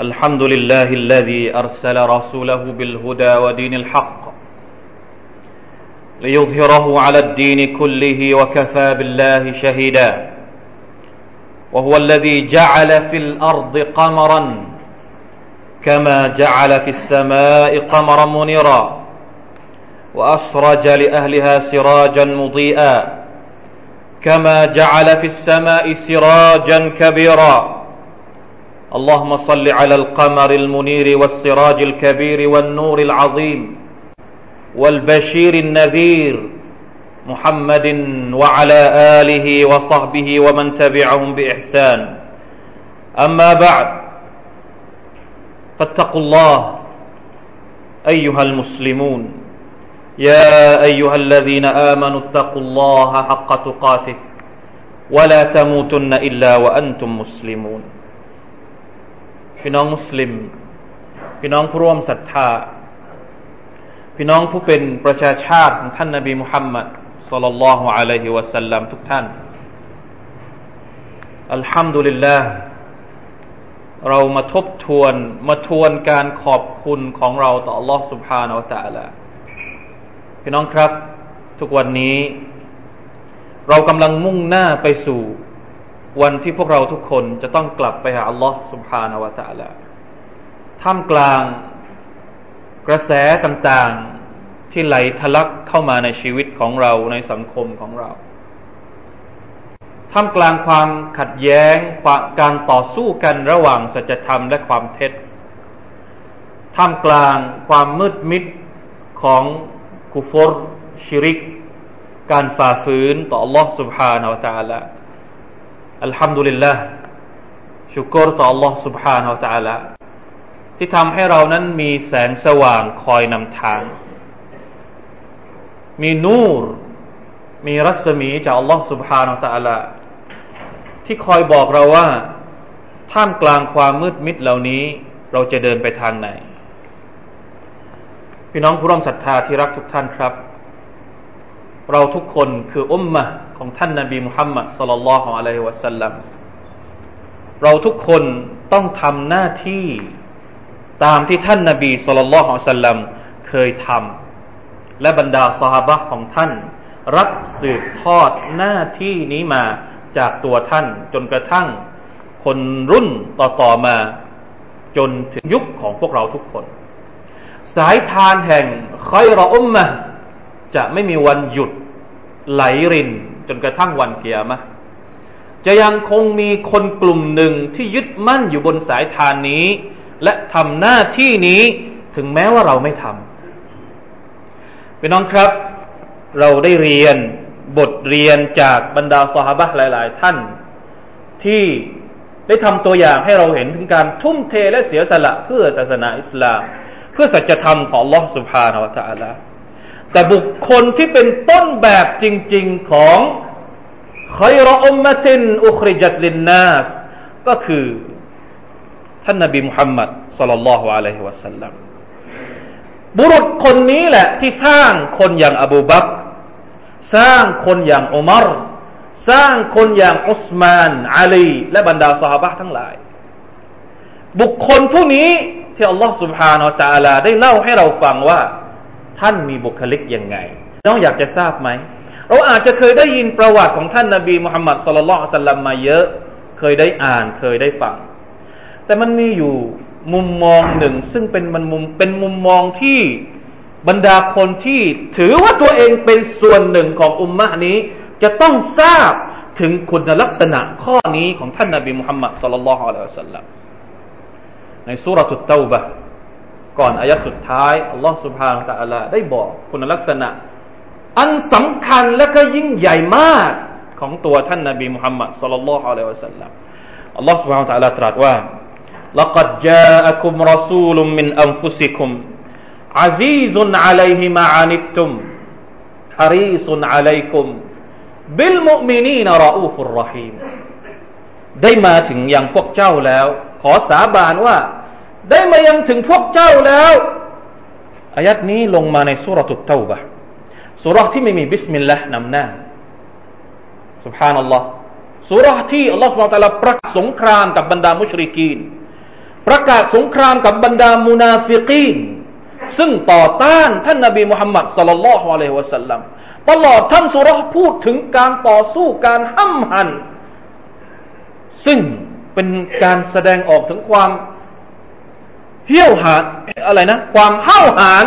الحمد لله الذي أرسل رسوله بالهدى ودين الحق ليظهره على الدين كله وكفى بالله شهيدا وهو الذي جعل في الأرض قمرا كما جعل في السماء قمرا منيرا وأسرج لأهلها سراجا مضيئا كما جعل في السماء سراجا كبيرا اللهم صل على القمر المنير والسراج الكبير والنور العظيم والبشير النذير محمد وعلى آله وصحبه ومن تبعهم بإحسان. أما بعد فاتقوا الله أيها المسلمون. يا أيها الذين آمنوا اتقوا الله حق تقاته ولا تموتن إلا وأنتم مسلمون. พี่น้องมุสลิม พี่น้องผู้ร่วมศรัทธา พี่น้องผู้เป็นประชาชาติของท่านนาบีมุฮัมมัดสุลลัลลอฮุอะลัยฮิวะสัลลัมทุกท่านอัลฮัมดุลิลลาห์เรามาทบทวนมาทวนการขอบคุณของเราต่อ Allah Subhanahu wa Taala พี่น้องครับ ทุกวันนี้ เรากำลังมุ่งหน้าไปสู่ วันที่พวกเราทุกคนจะต้องกลับไปหาอัลลอฮ์ سبحانه และ تعالى ท่ามกลางกระแสต่างๆที่ไหลทะลักเข้ามาในชีวิตของเราในสังคมของเรา ท่ามกลางความขัดแย้งการต่อสู้กันระหว่างสัจธรรมและความเท็จ ท่ามกลางความมืดมิดของกุฟรชิริก การฝ่าฝืนต่อ Allah سبحانه และ تعالى อัลฮัมดุลิลละชุกรต่อ Allah سبحانه และ تعالى ที่ทำให้เรานั้นมีแสงสว่างคอยนำทาง มีนูร มีรัศมีจาก Allah سبحانه และ تعالى ที่คอยบอกเราว่า ท่ามกลางความมืดมิดเหล่านี้ เราจะเดินไปทางไหน พี่น้องผู้ร่วมศรัทธาที่รักทุกท่านครับ เราทุกคนคืออุมมะของท่านนาบีมุฮัมมัดสลลัลลอฮุอะลัยฮิวะสัลลัมเราทุกคนต้องทำหน้าที่ตามที่ท่านนาบีสุลต่านละฮ์สัลลัมเคยทำและบรรดาสหบะของท่าน รับสืบทอดหน้าที่นี้มาจากตัวท่านจนกระทั่ง คนรุ่นต่อๆมา จนถึงยุคของพวกเราทุกคน สายทานแห่งคอยรออุมมะ จะไม่มีวันหยุดไหลรินจนกระทั่งวันเกียร์มะจะยังคงมีคนกลุ่มหนึ่งที่ยึดมั่นอยู่บนสายทานนี้ และทำหน้าที่นี้ถึงแม้ว่าเราไม่ทำพี่น้องครับ เราได้เรียนบทเรียนจากบรรดาสหบะหลาย ๆ ท่าน ที่ได้ทำตัวอย่างให้เราเห็นถึงการทุ่มเทและเสียสละเพื่อศาสนาอิสลาม เพื่อสัจธรรมของลอสุภานะวะตะอัลล แต่บุคคลที่เป็นต้นแบบจริง ๆของคอยรออุมมะตินอุคริจัตลินนัสก็คือท่านนบีมุฮัมมัดสลลัลลอฮุอะลัยฮิวะสัลลัมบุรุษคนนี้แหละที่สร้างคนอย่างอบูบักสร้างคนอย่างอุมารสร้างคนอย่างอุสมานอาลีและบรรดาสหบะทั้งหลาย บุคคลผู้นี้ที่อัลลอฮ์ سبحانه และ تعالى ได้เล่าให้เราฟังว่า ท่านมีบุคลิกยังไงน้องอยากจะทราบไหมเราอาจจะเคยได้ยินประวัติของท่านนาบีมุฮัมมัดสุลลัลสัลลัมมาเยอะ เคยได้อ่านเคยได้ฟัง แต่มันมีอยู่มุมมองหนึ่ง ซึ่งเป็นมันมุมเป็นมุมมองที่บรรดาคนที่ถือว่าตัวเองเป็นส่วนหนึ่งของอุมมะนี้ จะต้องทราบถึงคุณลักษณะข้อนี้ของท่านนาบีมุฮัมมัดสุลลัลลอฮุอะลัยฮิสัลลัมในสุรทุตเตาบะ ก่อนอายัดสุดท้ายอัลลอฮ์ سبحانه และ تعالى ได้บอกคุณลักษณะ อันสำคัญและก็ยิ่งใหญ่มากของตัวท่านนาบีมุฮัมมัดสุลลัลลอฮุอะลัยฮิสัลลัมอัลลอฮ์ سبحانه และ تعالى ตรัสว่า لقد جاءكم رسول من أنفسكم عزيز عليه ما عنتم حريص عليكم بالمؤمنين رؤوف رحيم ได้มาถึงยังพวกเจ้าแล้ว ขอสาบานว่า ได้มายังถึงพวกเจ้าแล้วอายัดนี้ลงมาในสุรตุเตาบะสุรที่ไม่มีบิสมิลลาห์นำหน้า سبحان อัลลอฮ์สุรที่อัลลอฮ์สุบฮานตะลาประกาศสงครามกับบรรดามุชริกีน ประกาศสงครามกับบรรดามุนาฟิกีนซึ่งต่อต้านท่านนบีมุฮัมมัดสลลัลลอฮุอะลัยฮิวะสัลลัมตลอดทั้งสุรพูดถึงการต่อสู้การห้ำหัน ซึ่งเป็นการแสดงออกถึงความ เหี้ยวหาอะไรนะ ความเห้าวหาญ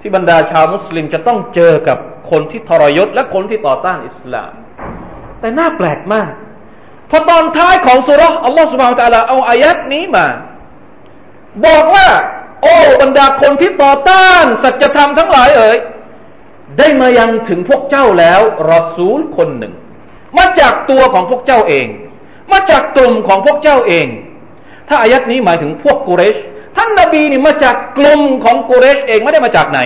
ที่บรรดาชาวมุสลิมจะต้องเจอกับคนที่ทรยศและคนที่ต่อต้านอิสลาม แต่น่าแปลกมาก พอตอนท้ายของสุรอัลลอฮฺสุบฮานตะลาเอาอายัดนี้มา บอกว่า โอ้บรรดาคนที่ต่อต้าน สัจธรรมทั้งหลายเอ่ยได้มายังถึงพวกเจ้าแล้วรอซูลคนหนึ่ง มาจากตัวของพวกเจ้าเอง มาจากกลุ่มของพวกเจ้าเอง ถ้าอายัดนี้หมายถึงพวกกุเรช ท่านนาบีนี่มาจากกลุ่มของกุเรชเองไม่ได้มาจากไหน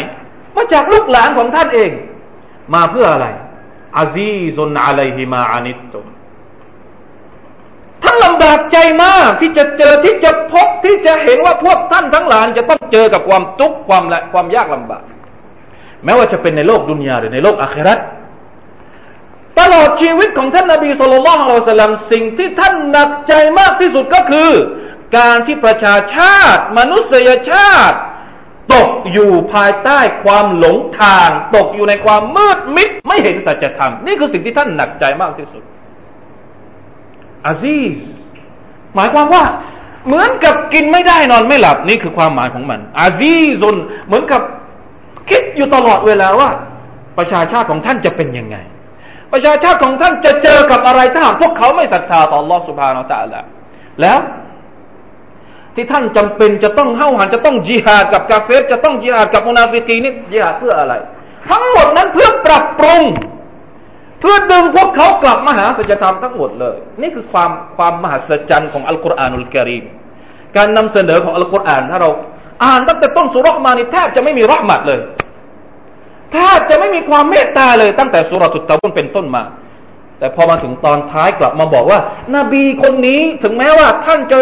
มาจากลูกหลานของท่านเอง มาเพื่ออะไรอาซีซุนอะลัยฮิมาอานิตตุมท่านลำบากใจมากที่จะเจอที่จะพบที่จะเห็นว่าพวกท่านทั้งหลายจะต้องเจอกับความทุกข์ความละความยากลำบาก แม้ว่าจะเป็นในโลกดุนยาหรือในโลกอาคราตตลอดชีวิตของท่านนาบีสุลต่านละสัลลัมสิ่งที่ท่านหนักใจมากที่สุดก็คือ การที่ประชาชาติ มนุษยชาติ ตกอยู่ภายใต้ความหลงทาง ตกอยู่ในความมืดมิดไม่เห็นสัจธรรมนี่คือสิ่งที่ท่านหนักใจมากที่สุดอาซีสหมายความว่า เหมือนกับกินไม่ได้นอนไม่หลับ นี่คือความหมายของมันอาซีซุนเหมือนกับคิดอยู่ตลอดเวลาว่า ประชาชาติของท่านจะเป็นยังไง ประชาชาติของท่านจะเจอกับอะไรถ้าหากพวกเขาไม่ศรัทธาต่อ Allah سبحانه และ تعالى แล้ว ที่ท่านจำเป็นจะต้องเข้าหันจะต้องจิฮาดกับกาเฟสจะต้องจิฮาดกับมุนาฟิกีนี่จิฮาดเพื่ออะไร ทั้งหมดนั้นเพื่อปรับปรุง เพื่อดึงพวกเขากลับมาหาสัจธรรมทั้งหมดเลย นี่คือความความมหัศจรรย์ของอัลกุรอานุลกิริมการนำเสนอของอัลกุรอานถ้าเรา อ่านตั้งแต่ต้นสุรมานี่แทบจะไม่มีรหมัดเลยแทบจะไม่มีความเมตตาเลยตั้งแต่สุรตุตตะบุนเป็นต้นมาแต่พอมาถึงตอนท้ายกลับมาบอกว่า นบีคนนี้ถึงแม้ว่าท่านจะ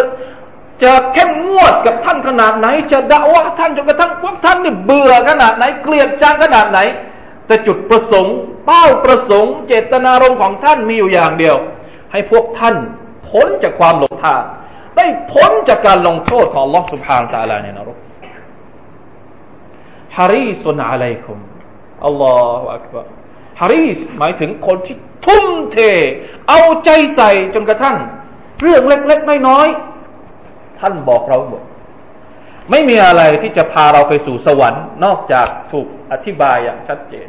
จะเข้มงวดกับท่านขนาดไหน จะด่าว่าท่านจนกระทั่งพวกท่านเนี่ยเบื่อขนาดไหน เกลียดชังขนาดไหน แต่จุดประสงค์ เป้าประสงค์ เจตนารมณ์ของท่านมีอยู่อย่างเดียว ให้พวกท่านพ้นจากความหลงทางได้พ้นจากการลงโทษของลอสุภานตาลาในนรกฮาริสุนอะไรคุมอัลลอฮฺอักบะฮาริสหมายถึงคนที่ทุ่มเท เอาใจใส่จนกระทั่ง เรื่องเล็กๆไม่น้อย ท่านบอกเราหมด ไม่มีอะไรที่จะพาเราไปสู่สวรรค์ นอกจากถูกอธิบายอย่างชัดเจน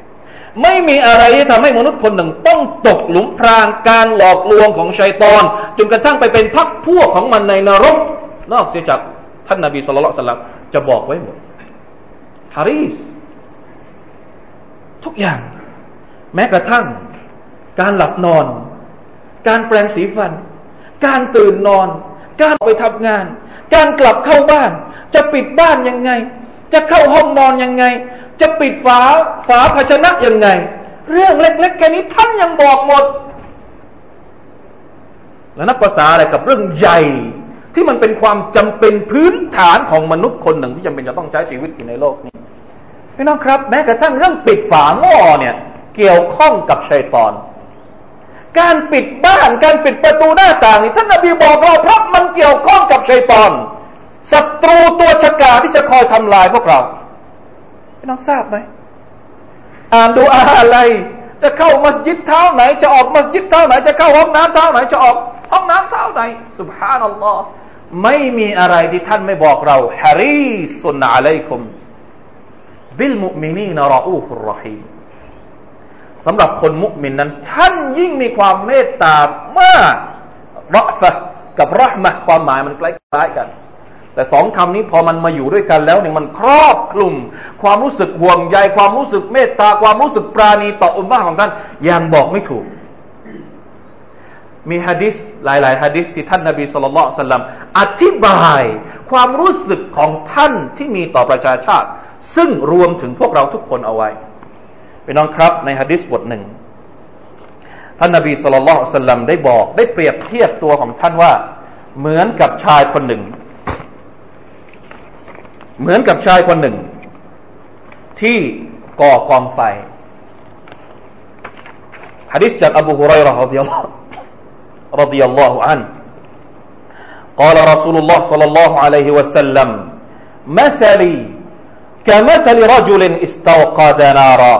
ไม่มีอะไรที่ทำให้มนุษย์คนหนึ่งต้องตกหลุมพรางการหลอกลวงของชัยตอน จนกระทั่งไปเป็นพักพวกของมันในนรก นอกเสียจากท่านนาบีสุลต่านจะบอกไว้หมดฮาริสทุกอย่าง แม้กระทั่ง การหลับนอน การแปลงสีฟัน การตื่นนอน การไปทำงาน การกลับเข้าบ้าน จะปิดบ้านยังไง จะเข้าห้องนอนยังไง จะปิดฝาฝาภาชนะยังไง เรื่องเล็กๆแค่นี้ท่านยังบอกหมด แล้วนักภาษาอะไรกับเรื่องใหญ่ที่มันเป็นความจำเป็นพื้นฐานของมนุษย์คนหนึ่งที่จำเป็นจะต้องใช้ชีวิตอยู่ในโลกนี้พี่น้องครับ แม้กระทั่งเรื่องปิดฝาหม้อเนี่ย เกี่ยวข้องกับชัยตอน การปิดบ้านการปิดประตูหน้าต่างนี่ท่านนบีบอกเราเพราะมันเกี่ยวข้องกับชัยตอนศัตรูตัวชะกาที่จะคอยทำลายพวกเราพี่น้องทราบไหมอ่านดูอาอะไร จะเข้ามัสยิดเท้าไหน จะออกมัสยิดเท้าไหน จะเข้าห้องน้ำเท้าไหน จะออกห้องน้ำเท้าไหนสุบฮานัลลอฮ์ไม่มีอะไรที่ท่านไม่บอกเราฮารีสุนอะลัยคุมบิลมุมินีนรออูฟุรรหี สำหรับคนมุมินนั้นท่านยิ่งมีความเมตตามากรัฟะกับรหมะความหมายมันใกล้ๆกัน แต่สองคำนี้พอมันมาอยู่ด้วยกันแล้วเนี่ยมันครอบคลุม ความรู้สึกห่วงใยความรู้สึกเมตตาความรู้สึกปราณีต่ออุมมะของท่านยังบอกไม่ถูก มีฮะดิษหลายๆฮะดิษที่ท่านนาบีสุลต่านสัลลัมอธิบายความรู้สึกของท่านที่มีต่อประชาชาติ ซึ่งรวมถึงพวกเราทุกคนเอาไว้ พี่น้องครับในฮะดิษบทหนึ่ง ท่านนบีสุลต่านสัลลัมได้บอกได้เปรียบเทียบตัวของท่านว่า เหมือนกับชายคนหนึ่ง เหมือนกับชายคนหนึ่ง ที่ก่อกองไฟฮะดิษจากอบูฮุไรร์รดิยัลลอฮ์รดิยัลลอฮุอัน قال رسول الله صلى الله عليه وسلم مثلي كمثل رجل استوقد نارا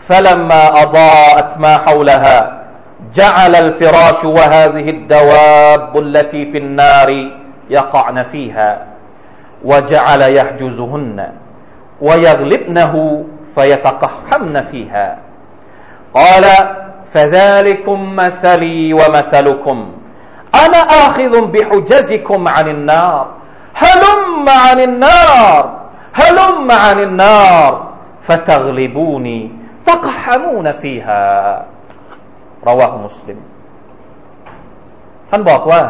فلما أضاءت ما حولها جعل الفراش وهذه الدواب التي في النار يقعن فيها وجعل يحجزهن ويغلبنه فيتقحمن فيها. قال فذلكم مثلي ومثلكم أنا آخذ بحجزكم عن النار. هلم عن النار هلم عن النار فتغلبوني تقحمون فيها رواه مسلم ท่านบอกว่า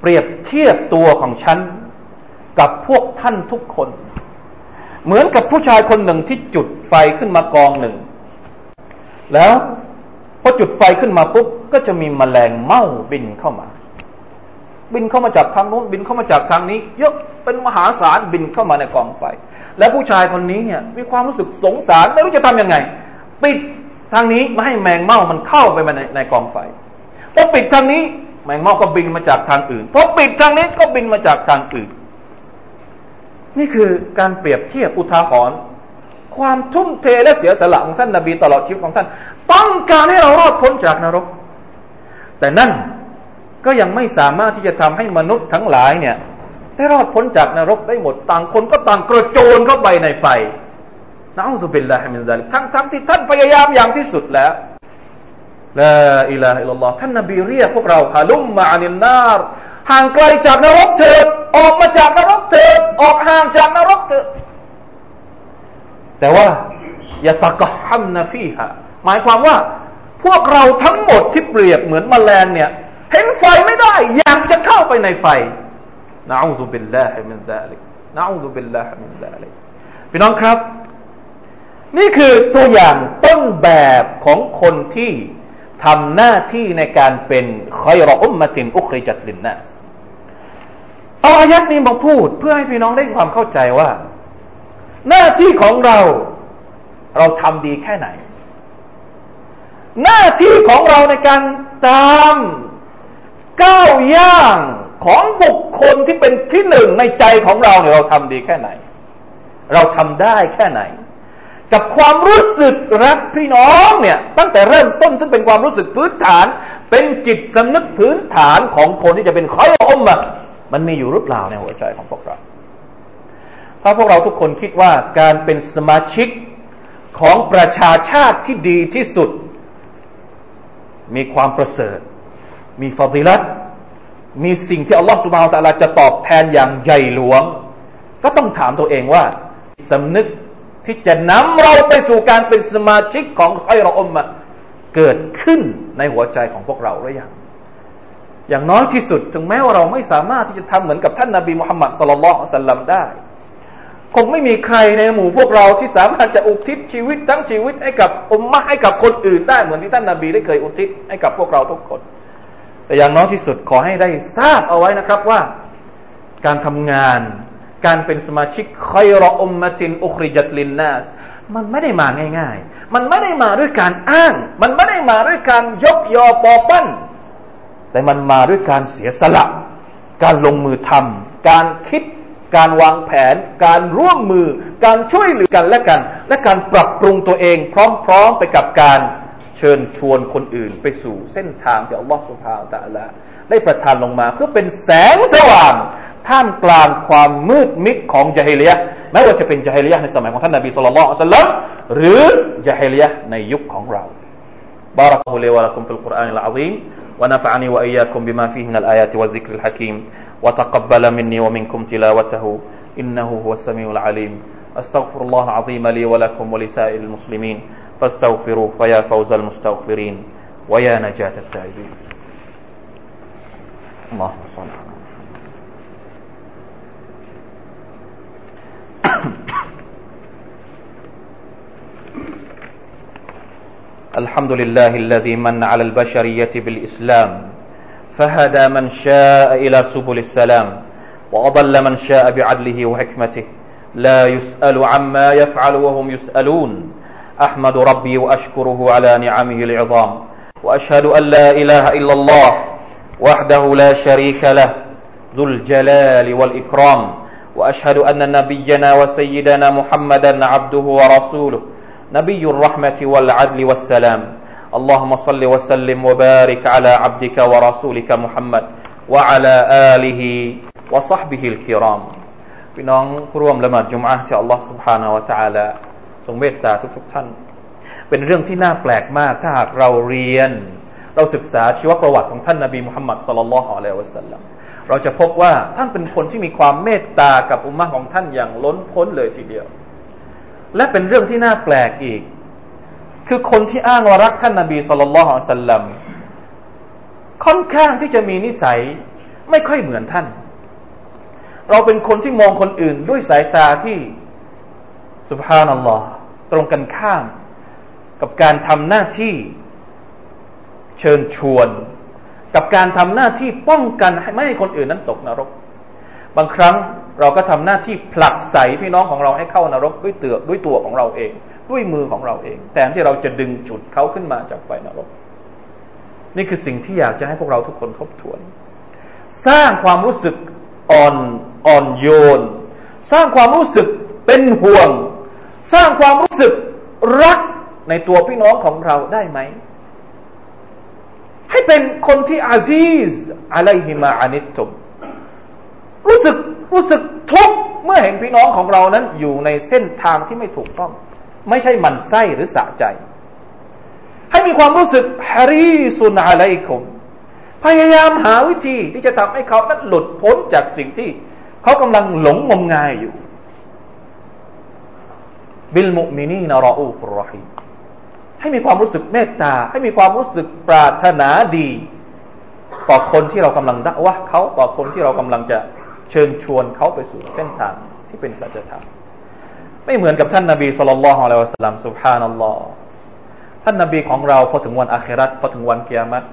เปรียบเทียบตัวของฉัน กับพวกท่านทุกคน เหมือนกับผู้ชายคนหนึ่งที่จุดไฟขึ้นมากองหนึ่ง แล้วพอจุดไฟขึ้นมาปุ๊บก็จะมีแมลงเม่าบินเข้ามา บินเข้ามาจากทางโน้นบินเข้ามาจากทางนี้ เยอะเป็นมหาศาลบินเข้ามาในกองไฟ และผู้ชายคนนี้เนี่ยมีความรู้สึกสงสารไม่รู้จะทํำยังไง ปิดทางนี้ไม่ให้แมงเม่ามันเข้าไปในในกองไฟพอปิดทางนี้แมงเม่าก็บินมาจากทางอื่นพอปิดทางนี้ก็บินมาจากทางอื่น นี่คือการเปรียบเทียบอุทาหรณ์ความทุ่มเทและเสียสละของท่านนาบีตลอดชีวิตของท่าน ต้องการให้เรารอดพ้นจากนรก แต่นั่น ก็ยังไม่สามารถที่จะทำให้มนุษย์ทั้งหลายเนี่ยได้รอดพ้นจากนรกได้หมดต่างคนก็ต่างกระโจนเข้าไปในไฟنعوذ بالله من ذلك ทั้งทั้งที่ท่านพยายามอย่างที่สุดแล้วلا إله إلا الله ท่านนบีเรียกพวกเรา هلم عن النار ห่างไกลจากนรกเถิดออกมาจากนรกเถิดออกห่างจากนรกเถิดแต่ว่าيتقحمن فيها หมายความว่า พวกเราทั้งหมดที่เปรียบเหมือนแมลงเนี่ย เห็นไฟไม่ได้ อยากจะเข้าไปในไฟنعوذ بالله من ذلك نعوذ بالله من ذلك พี่น้องครับ นี่คือตัวอย่างต้นแบบของคนที่ทำหน้าที่ในการเป็นคอยรออุมมตินอุคริจัตลินนัสเอาอายัดนี้มาพูดเพื่อให้พี่น้องได้ความเข้าใจว่า หน้าที่ของเราเราทำดีแค่ไหน หน้าที่ของเราในการตาม ก้าวย่างของบุคคลที่เป็นที่หนึ่งในใจของเราเนี่ยเราทำดีแค่ไหน เราทำได้แค่ไหน กับความรู้สึกรักพี่น้องเนี่ยตั้งแต่เริ่มต้นซึ่งเป็นความรู้สึกพื้นฐาน เป็นจิตสำนึกพื้นฐานของคนที่จะเป็นคอยอมอะมันมีอยู่หรือเปล่าในหัวใจของพวกเรา ถ้าพวกเราทุกคนคิดว่าการเป็นสมาชิกของประชาชาติที่ดีที่สุด มีความประเสริฐ มีฟาดิลัตมีสิ่งที่อัลลอฮฺสุบฮาวตะลาจะตอบแทนอย่างใหญ่หลวง ก็ต้องถามตัวเองว่าสำนึกที่จะนำเราไปสู่การเป็นสมาชิกของไอรออมมาเกิดขึ้นในหัวใจของพวกเราหรือยัง อย่างน้อยที่สุดถึงแม้ว่าเราไม่สามารถที่จะทำเหมือนกับท่านนาบีมุฮัมมัดสุลลัลสัลลัมได้ คงไม่มีใครในหมู่พวกเราที่สามารถจะอุทิศชีวิตทั้งชีวิตให้กับอุมมะให้กับคนอื่นได้เหมือนที่ท่านนาบีได้เคยอุทิศให้กับพวกเราทุกคน แต่อย่างน้อยที่สุดขอให้ได้ทราบเอาไว้นะครับว่า การทำงาน การเป็นสมาชิกคอยรออมมะตินอุคริจัตลินนัสมันไม่ได้มาง่ายๆ มันไม่ได้มาด้วยการอ้าง มันไม่ได้มาด้วยการยกยอปอปั้น แต่มันมาด้วยการเสียสละ การลงมือทำการคิด การวางแผน การร่วมมือ การช่วยเหลือกันและกัน และการปรับปรุงตัวเอง พร้อมๆไปกับการ เชิญชวนคนอื่นไปสู่เส้นทางที่อัลลอฮฺสุบฮาวตะละได้ประทานลงมาเพื่อเป็นแสงสว่าง ท่ามกลางความมืดมิดของจาฮิเลียไม่ว่าจะเป็นจาฮิเลียในสมัยของท่านนบีสุลต่านสัลลัมหรือจาฮิเลียในยุคของเรา بارك الله لي ولكم في القرآن العظيم ونفعني وإياكم بما فيه من الآيات والذكر الحكيم وتقبل مني ومنكم تلاوته إنه هو السميع العليم أستغفر الله العظيم لي ولكم ولسائر المسلمين فاستغفروه فيا فوز المستغفرين ويا نجاة التائبين. اللهم صل على الحمد لله الذي من على البشرية بالإسلام فهدى من شاء إلى سبل السلام وأضل من شاء بعدله وحكمته لا يسأل عما يفعل وهم يسألون. أحمد ربي وأشكره على نعمه العظام. وأشهد أن لا إله إلا الله وحده لا شريك له ذو الجلال والإكرام. وأشهد أن نبينا وسيدنا محمدا عبده ورسوله نبي الرحمة والعدل والسلام. اللهم صل وسلم وبارك على عبدك ورسولك محمد وعلى آله وصحبه الكرام. พี่น้องผู้ร่วมละหมาดจุมอะห์ที่อัลลอฮ์ سبحانه وتعالى ทรงเมตตาทุก ๆ ท่าน เป็นเรื่องที่น่าแปลกมาก ถ้าหากเราเรียน เราศึกษาชีวประวัติของท่านนาบีมุฮัมมัดสลลัลลอฮุอะลัยวะสัลลัมเราจะพบว่าท่านเป็นคนที่มีความเมตตากับอุมมะของท่านอย่างล้นพ้นเลยทีเดียว และเป็นเรื่องที่น่าแปลกอีก คือคนที่อ้างว่ารักท่านนาบีสุลต่านละฮ์สัลลัมค่อนข้างที่จะมีนิสัยไม่ค่อยเหมือนท่าน เราเป็นคนที่มองคนอื่นด้วยสายตาที่ สุภานัลลอฮ์ตรงกันข้าม กับการทำหน้าที่เชิญชวน กับการทำหน้าที่ป้องกันไม่ให้คนอื่นนั้นตกนรก บางครั้งเราก็ทำหน้าที่ผลักใสพี่น้องของเราให้เข้านรกด้วยเตือด้วยตัวของเราเอง ด้วยมือของเราเองแต่ที่เราจะดึงจุดเขาขึ้นมาจากไฟนรก นี่คือสิ่งที่อยากจะให้พวกเราทุกคนทบทวน สร้างความรู้สึกอ่อนอ่อนโยน สร้างความรู้สึกเป็นห่วง สร้างความรู้สึกรักในตัวพี่น้องของเราได้ไหม ให้เป็นคนที่อาซีซอะไรฮิมาอานิตตุมรู้สึกรู้สึกทุกข์เมื่อเห็นพี่น้องของเรานั้นอยู่ในเส้นทางที่ไม่ถูกต้อง ไม่ใช่มันไส้หรือสะใจ ให้มีความรู้สึกฮารีสุนอะไรคุมพยายามหาวิธีที่จะทำให้เขานั้นหลุดพ้นจากสิ่งที่ เขากำลังหลงงมงายอยู่ บิลมุมินีนรออูฟรอฮีให้มีความรู้สึกเมตตา ให้มีความรู้สึกปรารถนาดี ต่อคนที่เรากำลังด่าว่าเขาต่อคนที่เรากำลังจะเชิญชวนเขาไปสู่เส้นทางที่เป็นสัจธรรมไม่เหมือนกับท่านนาบีสุลต่านละฮ์อะลัยฮิวะสัลลัมสุบฮานัลลอฮ์ท่านนาบีของเราพอถึงวันอาคราตพอถึงวันเกียรติ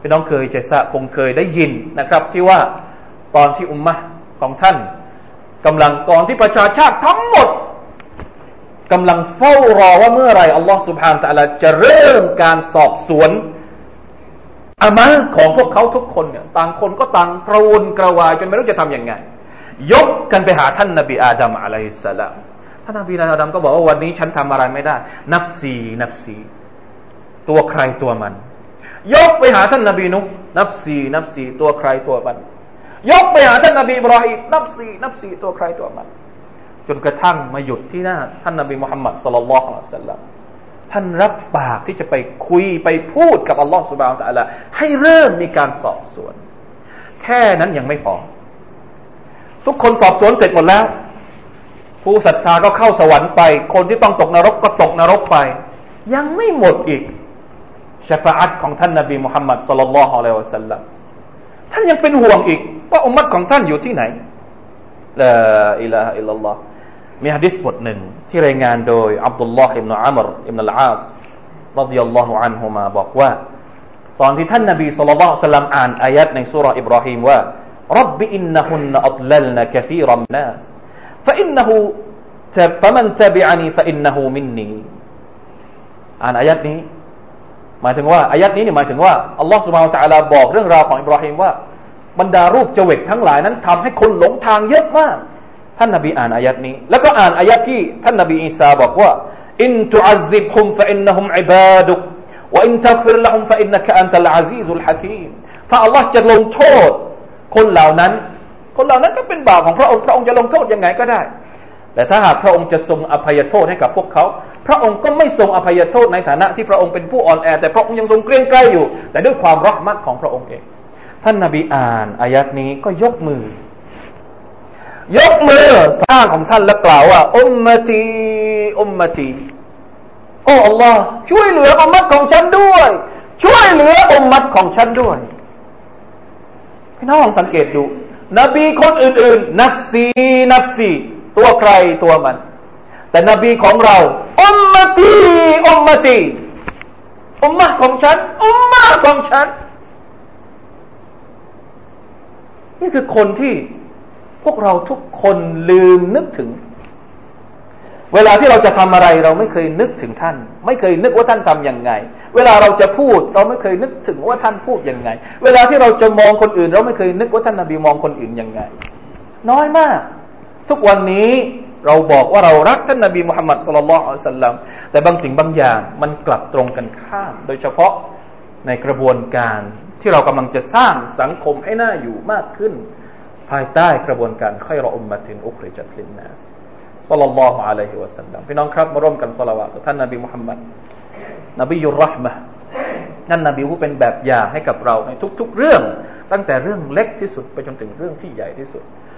พี่น้องเคยจะทราบคงเคยได้ยินนะครับ ที่ว่าตอนที่อุมมะของท่านกำลังตอนที่ประชาชาติทั้งหมด กำลังเฝ้ารอว่าเมื่อไรอัลลอฮ์สุบฮานตะลาจะเริ่มการสอบสวนอามัลของพวกเขาทุกคนเนี่ยต่างคนก็ต่างกระวนกระวายจนไม่รู้จะทำยังไง ยกกันไปหาท่านนบีอาดัมอะลัยฮิสสลามท่านนบีอาดัมก็บอกว่าวันนี้ฉันทำอะไรไม่ได้ นับซีนับซีตัวใครตัวมัน ยกไปหาท่านนบีนุนับซีนับซีตัวใครตัวมัน ยกไปหาท่านนบีบรอฮีนับซีนับซีตัวใครตัวมัน จนกระทั่งมาหยุดที่หน้า ท่านนบีมุฮัมมัดสุลลัลลอฮุอะลัยฮิสัลลัมท่านรับปากที่จะไปคุยไปพูดกับอัลลอฮฺสุบานตะลาให้เริ่มมีการสอบสวน แค่นั้นยังไม่พอ ทุกคนสอบสวนเสร็จหมดแล้ว ผู้ศรัทธาก็เข้าสวรรค์ไป คนที่ต้องตกนรกก็ตกนรกไป ยังไม่หมดอีกชฟาอัตของท่านนบีมุฮัมมัดสุลลัลลอฮุอะลัยฮิวะสัลลัมท่านยังเป็นห่วงอีก ว่าอุมมัตของท่านอยู่ที่ไหนลาอิลาฮะอิลลัลลอฮ์ มีฮะดิษบทหนึ่งที่รายงานโดยอับดุลลอฮ์อิบนาอัมรอิบนาลอาสรดิยัลลอฮุอันฮุมาบอกว่าตอนที่ท่านนบีสุลต่านสัลลัมอ่านอายัดในสุราอิบราฮิมว่า رب إنهن أضللن كثيرا من الناس فإنه فمن تبعني فإنه مني อ่านอายัดนี้หมายถึงว่าอายัดนี้เนี่ยหมายถึงว่าอัลลอฮฺสุบฮานตะอาลาบอกเรื่องราวของอิบราฮิมว่าบรรดารูปเจวิตทั้งหลายนั้นทำให้คนหลงทางเยอะมาก ท่านนบีอ่านอายัดนี้ แล้วก็อ่านอายัดที่ท่านนบีอีสาบอกว่าإن تعذبهم فإنهم عبادك وإن تغفر لهم فإنك أنت العزيز الحكيم ถ้าอัลลอฮ์จะลงโทษ คนเหล่านั้น คนเหล่านั้นก็เป็นบ่าวของพระองค์พระองค์จะลงโทษยังไงก็ได้ แต่ถ้าหากพระองค์จะทรงอภัยโทษให้กับพวกเขา พระองค์ก็ไม่ทรงอภัยโทษในฐานะที่พระองค์เป็นผู้อ่อนแอ แต่พระองค์ยังทรงเกรงไกรอยู่ แต่ด้วยความเราะห์มัตของพระองค์เอง ท่านนาบีอ่านอายัดนี้ก็ยกมือ ยกมือสร้างของท่านและกล่าวว่าอุมมตีอุมมตีโอ้ Allah ช่วยเหลืออุมมัดของฉันด้วย ช่วยเหลืออุมมัดของฉันด้วยพี่น้องสังเกตดู นบีคนอื่นๆ نفسي نفسي ตัวใครตัวมัน แต่นบีของเราأمتي أمتي อุมมะของฉัน อุมมะของฉัน นี่คือคนที่ วกเราทุกคนลืมนึกถึง เวลาที่เราจะทำอะไรเราไม่เคยนึกถึงท่าน ไม่เคยนึกว่าท่านทํำยังไง เวลาเราจะพูดเราไม่เคยนึกถึงว่าท่านพูดยังไง เวลาที่เราจะมองคนอื่น เราไม่เคยนึกว่าท่านนบีมองคนอื่นยังไง น้อยมาก ทุกวันนี้เราบอกว่าเรารักท่านนบีมุฮัมมัดสุลลัลอัลสลัมแต่บางสิ่งบางอย่างมันกลับตรงกันข้าม โดยเฉพาะในกระบวนการที่เรากำลังจะสร้างสังคมให้น่าอยู่มากขึ้น ภายใต้กระบวนการค่อยรออุมมาตินอุคริจัตลินนัสซัลลัลลอฮุอะลัยฮิวะสัลลัมพี่น้องครับมาร่วมกันสละวะท่านนบีมุฮัมมัดนบียุรห์มะนั่นนบีผู้เป็นแบบอย่างให้กับเราในทุก ๆ เรื่อง ตั้งแต่เรื่องเล็กที่สุดไปจนถึงเรื่องที่ใหญ่ที่สุด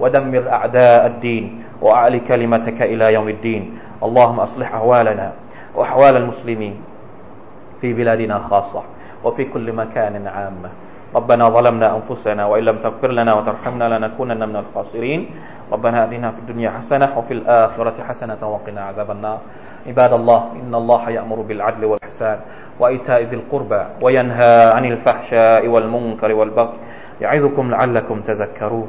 ودمر أعداء الدين وأعل كلمتك إلى يوم الدين. اللهم أصلح أحوالنا وأحوال المسلمين في بلادنا خاصة وفي كل مكان عامة ربنا ظلمنا أنفسنا وإن لم تغفر لنا وترحمنا لنكونن من الخاسرين. ربنا أتنا في الدنيا حسنة وفي الآخرة حسنة وقنا عذاب النار. عباد الله إن الله يأمر بالعدل والإحسان وإيتاء ذي القربى وينهى عن الفحشاء والمنكر والبغي يعظكم لعلكم تذكرون.